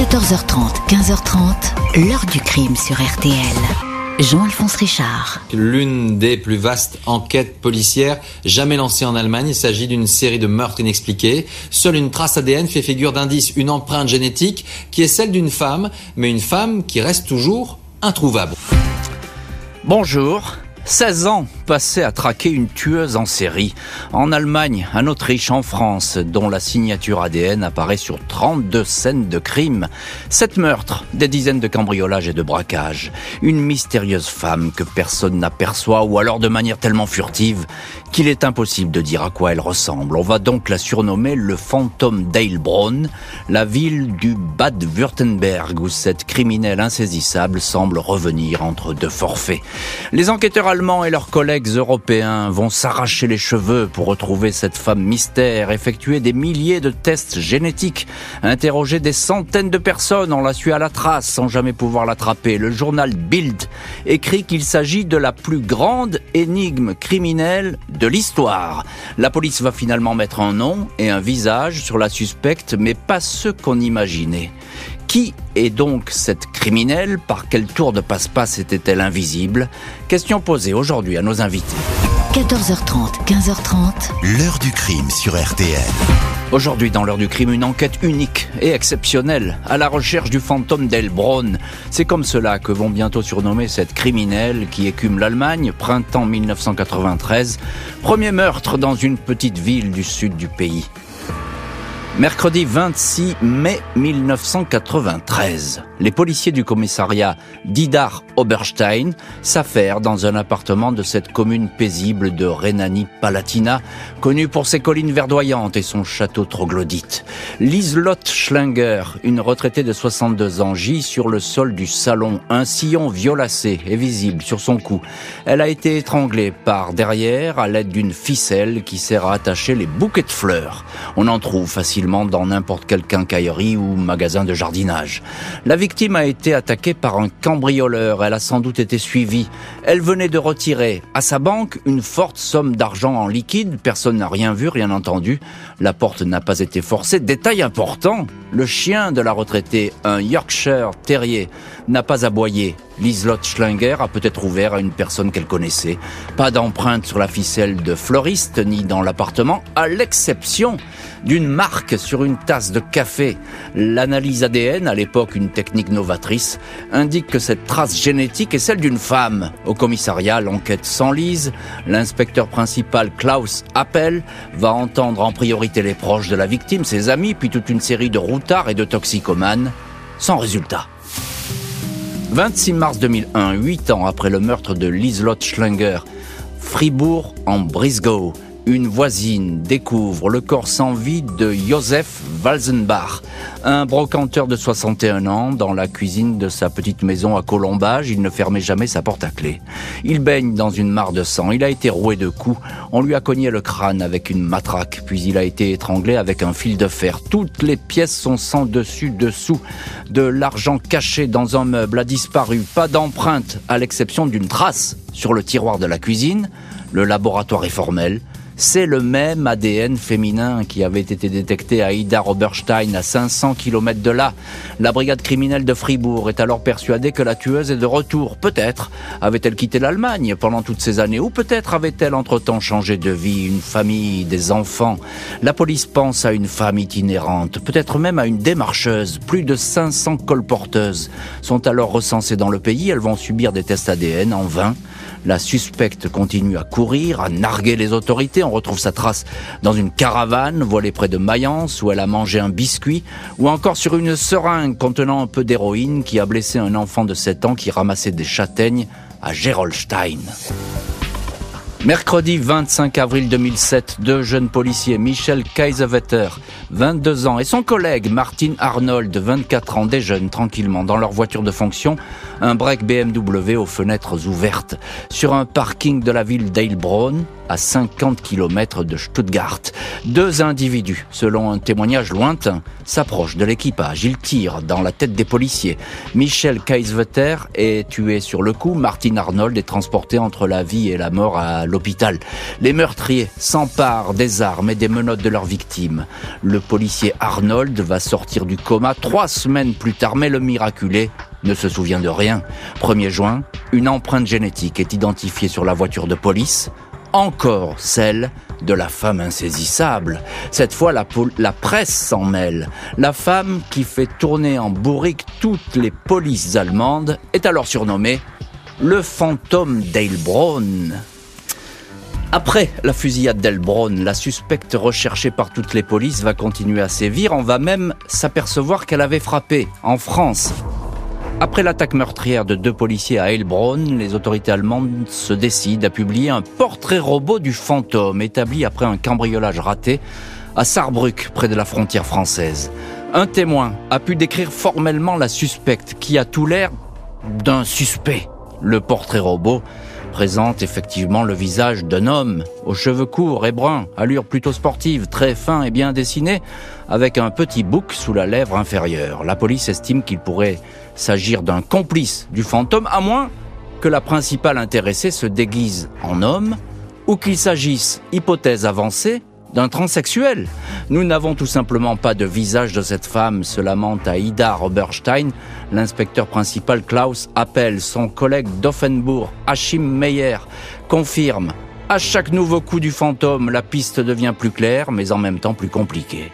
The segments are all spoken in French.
14h30, 15h30, l'heure du crime sur RTL. Jean-Alphonse Richard. L'une des plus vastes enquêtes policières jamais lancées en Allemagne. Il s'agit d'une série de meurtres inexpliqués. Seule une trace ADN fait figure d'indice, une empreinte génétique qui est celle d'une femme, mais une femme qui reste toujours introuvable. Bonjour. 16 ans passés à traquer une tueuse en série. En Allemagne, en Autriche, en France, dont la signature ADN apparaît sur 32 scènes de crime. Sept meurtres, des dizaines de cambriolages et de braquages. Une mystérieuse femme que personne n'aperçoit ou alors de manière tellement furtive qu'il est impossible de dire à quoi elle ressemble. On va donc la surnommer le fantôme d'Eilbronn, la ville du Bad-Württemberg où cette criminelle insaisissable semble revenir entre deux forfaits. Les enquêteurs allemands et leurs collègues européens vont s'arracher les cheveux pour retrouver cette femme mystère, effectuer des milliers de tests génétiques, interroger des centaines de personnes, on la suit à la trace sans jamais pouvoir l'attraper. Le journal Bild écrit qu'il s'agit de la plus grande énigme criminelle de l'histoire. La police va finalement mettre un nom et un visage sur la suspecte, mais pas ceux qu'on imaginait. Qui est donc cette criminelle? Par quel tour de passe-passe était-elle invisible? Question posée aujourd'hui à nos invités. 14h30, 15h30. L'heure du crime sur RTL. Aujourd'hui, dans l'heure du crime, une enquête unique et exceptionnelle à la recherche du fantôme d'Elbronn. C'est comme cela que vont bientôt surnommer cette criminelle qui écume l'Allemagne, printemps 1993. Premier meurtre dans une petite ville du sud du pays. Mercredi 26 mai 1993, les policiers du commissariat d'Idar Oberstein s'affairent dans un appartement de cette commune paisible de Rhénanie-Palatina, connue pour ses collines verdoyantes et son château troglodyte. Liselotte Schlinger, une retraitée de 62 ans, gît sur le sol du salon. Un sillon violacé est visible sur son cou. Elle a été étranglée par derrière à l'aide d'une ficelle qui sert à attacher les bouquets de fleurs. On en trouve facilement dans n'importe quelle quincaillerie ou magasin de jardinage. La victime a été attaquée par un cambrioleur. Elle a sans doute été suivie. Elle venait de retirer à sa banque une forte somme d'argent en liquide. Personne n'a rien vu, rien entendu. La porte n'a pas été forcée. Détail important, le chien de la retraitée, un Yorkshire Terrier, n'a pas aboyé. Liselotte Schlinger a peut-être ouvert à une personne qu'elle connaissait. Pas d'empreinte sur la ficelle de fleuriste ni dans l'appartement, à l'exception d'une marque sur une tasse de café. L'analyse ADN, à l'époque une technique novatrice, indique que cette trace génétique est celle d'une femme. Au commissariat, l'enquête s'enlise. L'inspecteur principal Klaus Appel va entendre en priorité les proches de la victime, ses amis, puis toute une série de et de toxicomanes, sans résultat. 26 mars 2001, 8 ans après le meurtre de Liselotte Schlinger, Fribourg en Brisgau, une voisine découvre le corps sans vie de Joseph Walzenbach, un brocanteur de 61 ans dans la cuisine de sa petite maison à Colombage. Il ne fermait jamais sa porte à clé. Il baigne dans une mare de sang. Il a été roué de coups. On lui a cogné le crâne avec une matraque, puis il a été étranglé avec un fil de fer. Toutes les pièces sont sans dessus dessous. De l'argent caché dans un meuble a disparu. Pas d'empreinte, à l'exception d'une trace sur le tiroir de la cuisine. Le laboratoire est formel. C'est le même ADN féminin qui avait été détecté à Ida Oberstein, à 500 km de là. La brigade criminelle de Fribourg est alors persuadée que la tueuse est de retour. Peut-être avait-elle quitté l'Allemagne pendant toutes ces années, ou peut-être avait-elle entre-temps changé de vie, une famille, des enfants. La police pense à une femme itinérante, peut-être même à une démarcheuse. Plus de 500 colporteuses sont alors recensées dans le pays. Elles vont subir des tests ADN en vain. La suspecte continue à courir, à narguer les autorités. On retrouve sa trace dans une caravane voilée près de Mayence où elle a mangé un biscuit ou encore sur une seringue contenant un peu d'héroïne qui a blessé un enfant de 7 ans qui ramassait des châtaignes à Gerolstein. Mercredi 25 avril 2007, deux jeunes policiers, Michel Kaiserwetter, 22 ans, et son collègue Martin Arnold, 24 ans, déjeunent tranquillement dans leur voiture de fonction, un break BMW aux fenêtres ouvertes. Sur un parking de la ville d'Eilbronn, à 50 km de Stuttgart. Deux individus, selon un témoignage lointain, s'approchent de l'équipage. Ils tirent dans la tête des policiers. Michel Kaisvetter est tué sur le coup. Martin Arnold est transporté entre la vie et la mort à l'hôpital. Les meurtriers s'emparent des armes et des menottes de leurs victimes. Le policier Arnold va sortir du coma trois semaines plus tard, mais le miraculé ne se souvient de rien. 1er juin, une empreinte génétique est identifiée sur la voiture de police, encore celle de la femme insaisissable. Cette fois, la, presse s'en mêle. La femme qui fait tourner en bourrique toutes les polices allemandes est alors surnommée le fantôme d'Eilbronn. Après la fusillade d'Elbron, la suspecte recherchée par toutes les polices va continuer à sévir. On va même s'apercevoir qu'elle avait frappé en France. Après l'attaque meurtrière de deux policiers à Heilbronn, les autorités allemandes se décident à publier un portrait robot du fantôme établi après un cambriolage raté à Saarbrück, près de la frontière française. Un témoin a pu décrire formellement la suspecte qui a tout l'air d'un suspect. Le portrait robot présente effectivement le visage d'un homme, aux cheveux courts et bruns, allure plutôt sportive, très fin et bien dessiné, avec un petit bouc sous la lèvre inférieure. La police estime qu'il pourrait s'agir d'un complice du fantôme, à moins que la principale intéressée se déguise en homme, ou qu'il s'agisse, hypothèse avancée, d'un transsexuel. Nous n'avons tout simplement pas de visage de cette femme, se lamente à Ida Roberstein. L'inspecteur principal Klaus appelle son collègue d'Offenbourg, Achim Meyer, confirme. À chaque nouveau coup du fantôme, la piste devient plus claire, mais en même temps plus compliquée.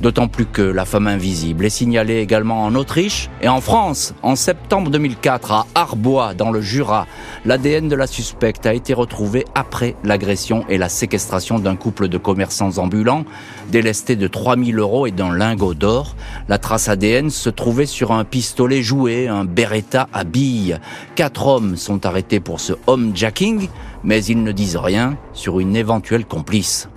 D'autant plus que la femme invisible est signalée également en Autriche et en France. En septembre 2004, à Arbois, dans le Jura, l'ADN de la suspecte a été retrouvé après l'agression et la séquestration d'un couple de commerçants ambulants, délestés de 3000 euros et d'un lingot d'or. La trace ADN se trouvait sur un pistolet joué, un Beretta à billes. Quatre hommes sont arrêtés pour ce homejacking, mais ils ne disent rien sur une éventuelle complice.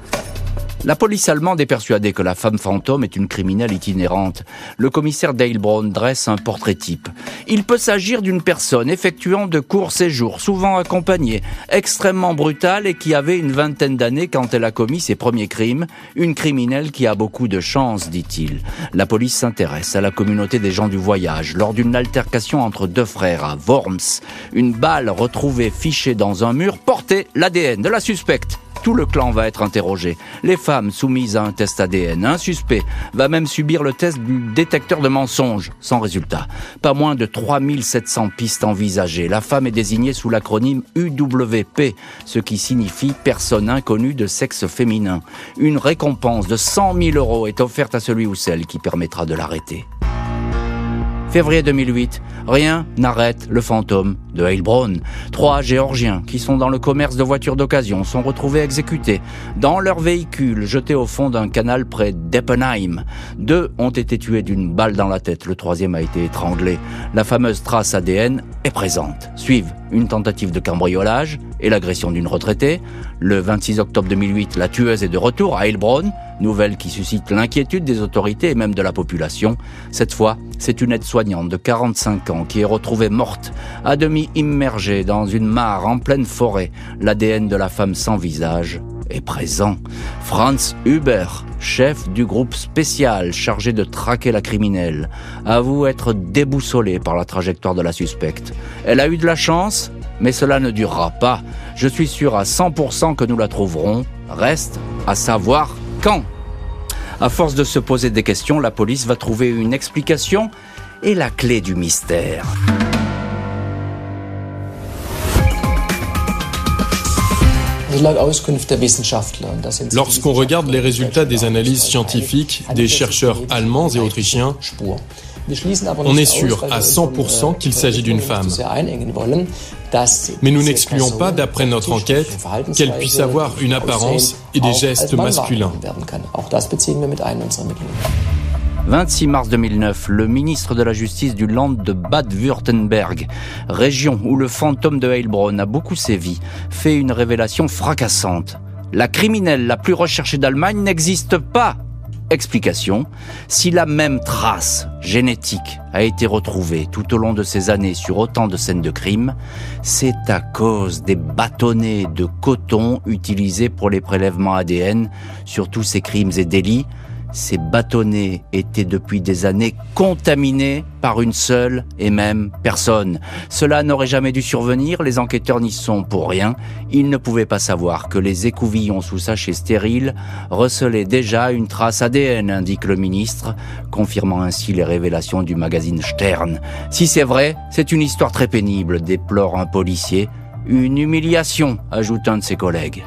La police allemande est persuadée que la femme fantôme est une criminelle itinérante. Le commissaire Dale dresse un portrait type. Il peut s'agir d'une personne effectuant de courts séjours, souvent accompagnée, extrêmement brutale et qui avait une vingtaine d'années quand elle a commis ses premiers crimes. Une criminelle qui a beaucoup de chance, dit-il. La police s'intéresse à la communauté des gens du voyage. Lors d'une altercation entre deux frères à Worms, une balle retrouvée fichée dans un mur portait l'ADN de la suspecte. Tout le clan va être interrogé. Les femmes soumises à un test ADN. Un suspect va même subir le test du détecteur de mensonges, sans résultat. Pas moins de 3700 pistes envisagées. La femme est désignée sous l'acronyme UWP, ce qui signifie personne inconnue de sexe féminin. Une récompense de 100 000 euros est offerte à celui ou celle qui permettra de l'arrêter. Février 2008, rien n'arrête le fantôme de Heilbronn. Trois Géorgiens qui sont dans le commerce de voitures d'occasion sont retrouvés exécutés dans leur véhicule jeté au fond d'un canal près d'Eppenheim. Deux ont été tués d'une balle dans la tête, le troisième a été étranglé. La fameuse trace ADN est présente. Suivent une tentative de cambriolage et l'agression d'une retraitée. Le 26 octobre 2008, la tueuse est de retour à Heilbronn, nouvelle qui suscite l'inquiétude des autorités et même de la population. Cette fois, c'est une aide-soignante de 45 ans qui est retrouvée morte, à demi immergée dans une mare en pleine forêt. L'ADN de la femme sans visage est présent. Franz Huber, chef du groupe spécial chargé de traquer la criminelle, avoue être déboussolé par la trajectoire de la suspecte. Elle a eu de la chance, mais cela ne durera pas. Je suis sûr à 100% que nous la trouverons. Reste à savoir quand. À force de se poser des questions, la police va trouver une explication et la clé du mystère. Lorsqu'on regarde les résultats des analyses scientifiques des chercheurs allemands et autrichiens, on est sûr à 100% qu'il s'agit d'une femme. Mais nous n'excluons pas, d'après notre enquête, qu'elle puisse avoir une apparence et des gestes masculins. 26 mars 2009, le ministre de la Justice du Land de Bade-Württemberg, région où le fantôme de Heilbronn a beaucoup sévi, fait une révélation fracassante. La criminelle la plus recherchée d'Allemagne n'existe pas Explication, si la même trace génétique a été retrouvée tout au long de ces années sur autant de scènes de crime, c'est à cause des bâtonnets de coton utilisés pour les prélèvements ADN sur tous ces crimes et délits, ces bâtonnets étaient depuis des années contaminés par une seule et même personne. Cela n'aurait jamais dû survenir, les enquêteurs n'y sont pour rien. Ils ne pouvaient pas savoir que les écouvillons sous sachet stérile recelaient déjà une trace ADN, indique le ministre, confirmant ainsi les révélations du magazine Stern. Si c'est vrai, c'est une histoire très pénible, déplore un policier. Une humiliation, ajoute un de ses collègues.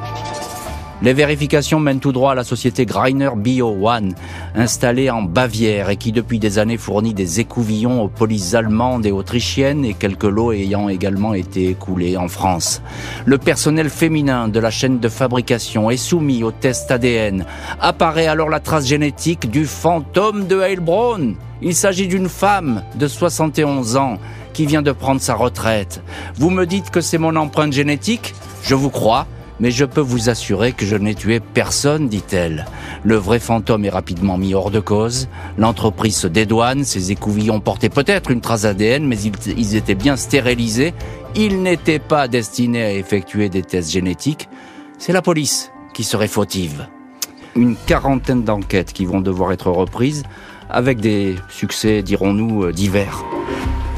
Les vérifications mènent tout droit à la société Greiner Bio One, installée en Bavière et qui depuis des années fournit des écouvillons aux polices allemandes et autrichiennes et quelques lots ayant également été écoulés en France. Le personnel féminin de la chaîne de fabrication est soumis au test ADN. Apparaît alors la trace génétique du fantôme de Heilbronn. Il s'agit d'une femme de 71 ans qui vient de prendre sa retraite. Vous me dites que c'est mon empreinte génétique? Je vous crois mais je peux vous assurer que je n'ai tué personne, dit-elle. Le vrai fantôme est rapidement mis hors de cause. L'entreprise se dédouane, ses écouvillons portaient peut-être une trace ADN, mais ils, étaient bien stérilisés. Ils n'étaient pas destinés à effectuer des tests génétiques. C'est la police qui serait fautive. Une quarantaine d'enquêtes qui vont devoir être reprises, avec des succès, dirons-nous, euh, divers.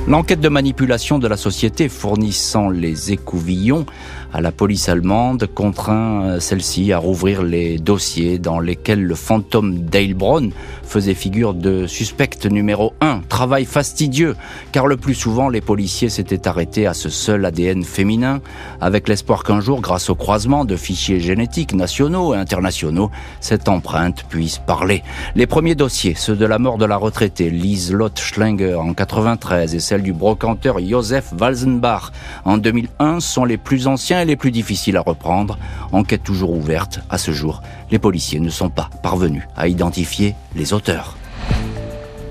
L'enquête de manipulation de la société fournissant les écouvillons à la police allemande contraint euh, celle-ci à rouvrir les dossiers dans lesquels le fantôme d'Heilbronn faisait figure de suspect numéro 1. Travail fastidieux, car le plus souvent les policiers s'étaient arrêtés à ce seul ADN féminin, avec l'espoir qu'un jour, grâce au croisement de fichiers génétiques nationaux et internationaux, cette empreinte puisse parler. Les premiers dossiers, ceux de la mort de la retraitée Lise Lotte Schlinger en 93 et celle du brocanteur Josef Walzenbach en 2001, sont les plus anciens les plus difficiles à reprendre. Enquête toujours ouverte. À ce jour, les policiers ne sont pas parvenus à identifier les auteurs.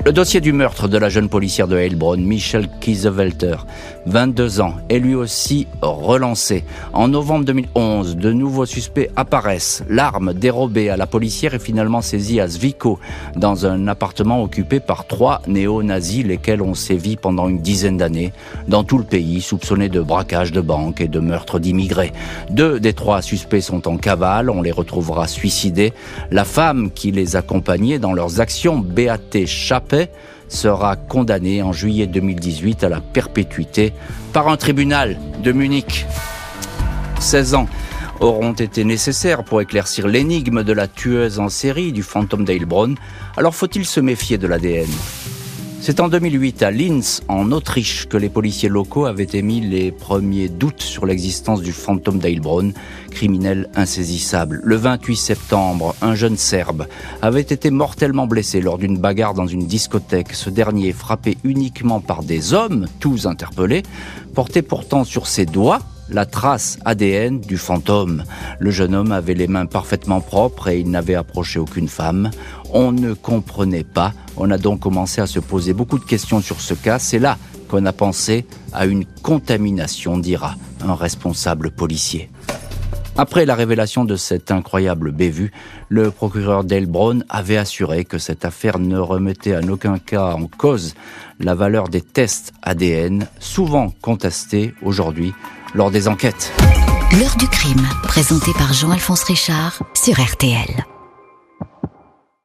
Le dossier du meurtre de la jeune policière de Heilbronn, Michelle Kiesevelter, 22 ans, est lui aussi relancé. En novembre 2011, de nouveaux suspects apparaissent. L'arme dérobée à la policière est finalement saisie à Zwickau, dans un appartement occupé par trois néo-nazis, lesquels ont sévi pendant une dizaine d'années dans tout le pays, soupçonnés de braquage de banques et de meurtre d'immigrés. Deux des trois suspects sont en cavale, on les retrouvera suicidés. La femme qui les accompagnait dans leurs actions, Beate Chap sera condamné en juillet 2018 à la perpétuité par un tribunal de Munich. 16 ans auront été nécessaires pour éclaircir l'énigme de la tueuse en série du fantôme d'Heilbronn. Alors faut-il se méfier de l'ADN c'est en 2008 à Linz, en Autriche, que les policiers locaux avaient émis les premiers doutes sur l'existence du fantôme d'Heilbronn, criminel insaisissable. Le 28 septembre, un jeune Serbe avait été mortellement blessé lors d'une bagarre dans une discothèque. Ce dernier, frappé uniquement par des hommes, tous interpellés, portait pourtant sur ses doigts la trace ADN du fantôme. Le jeune homme avait les mains parfaitement propres et il n'avait approché aucune femme. On ne comprenait pas. On a donc commencé à se poser beaucoup de questions sur ce cas. C'est là qu'on a pensé à une contamination, dira un responsable policier. Après la révélation de cette incroyable bévue, le procureur Delbron avait assuré que cette affaire ne remettait en aucun cas en cause la valeur des tests ADN, souvent contestés aujourd'hui lors des enquêtes. L'heure du crime, présenté par Jean-Alphonse Richard sur RTL.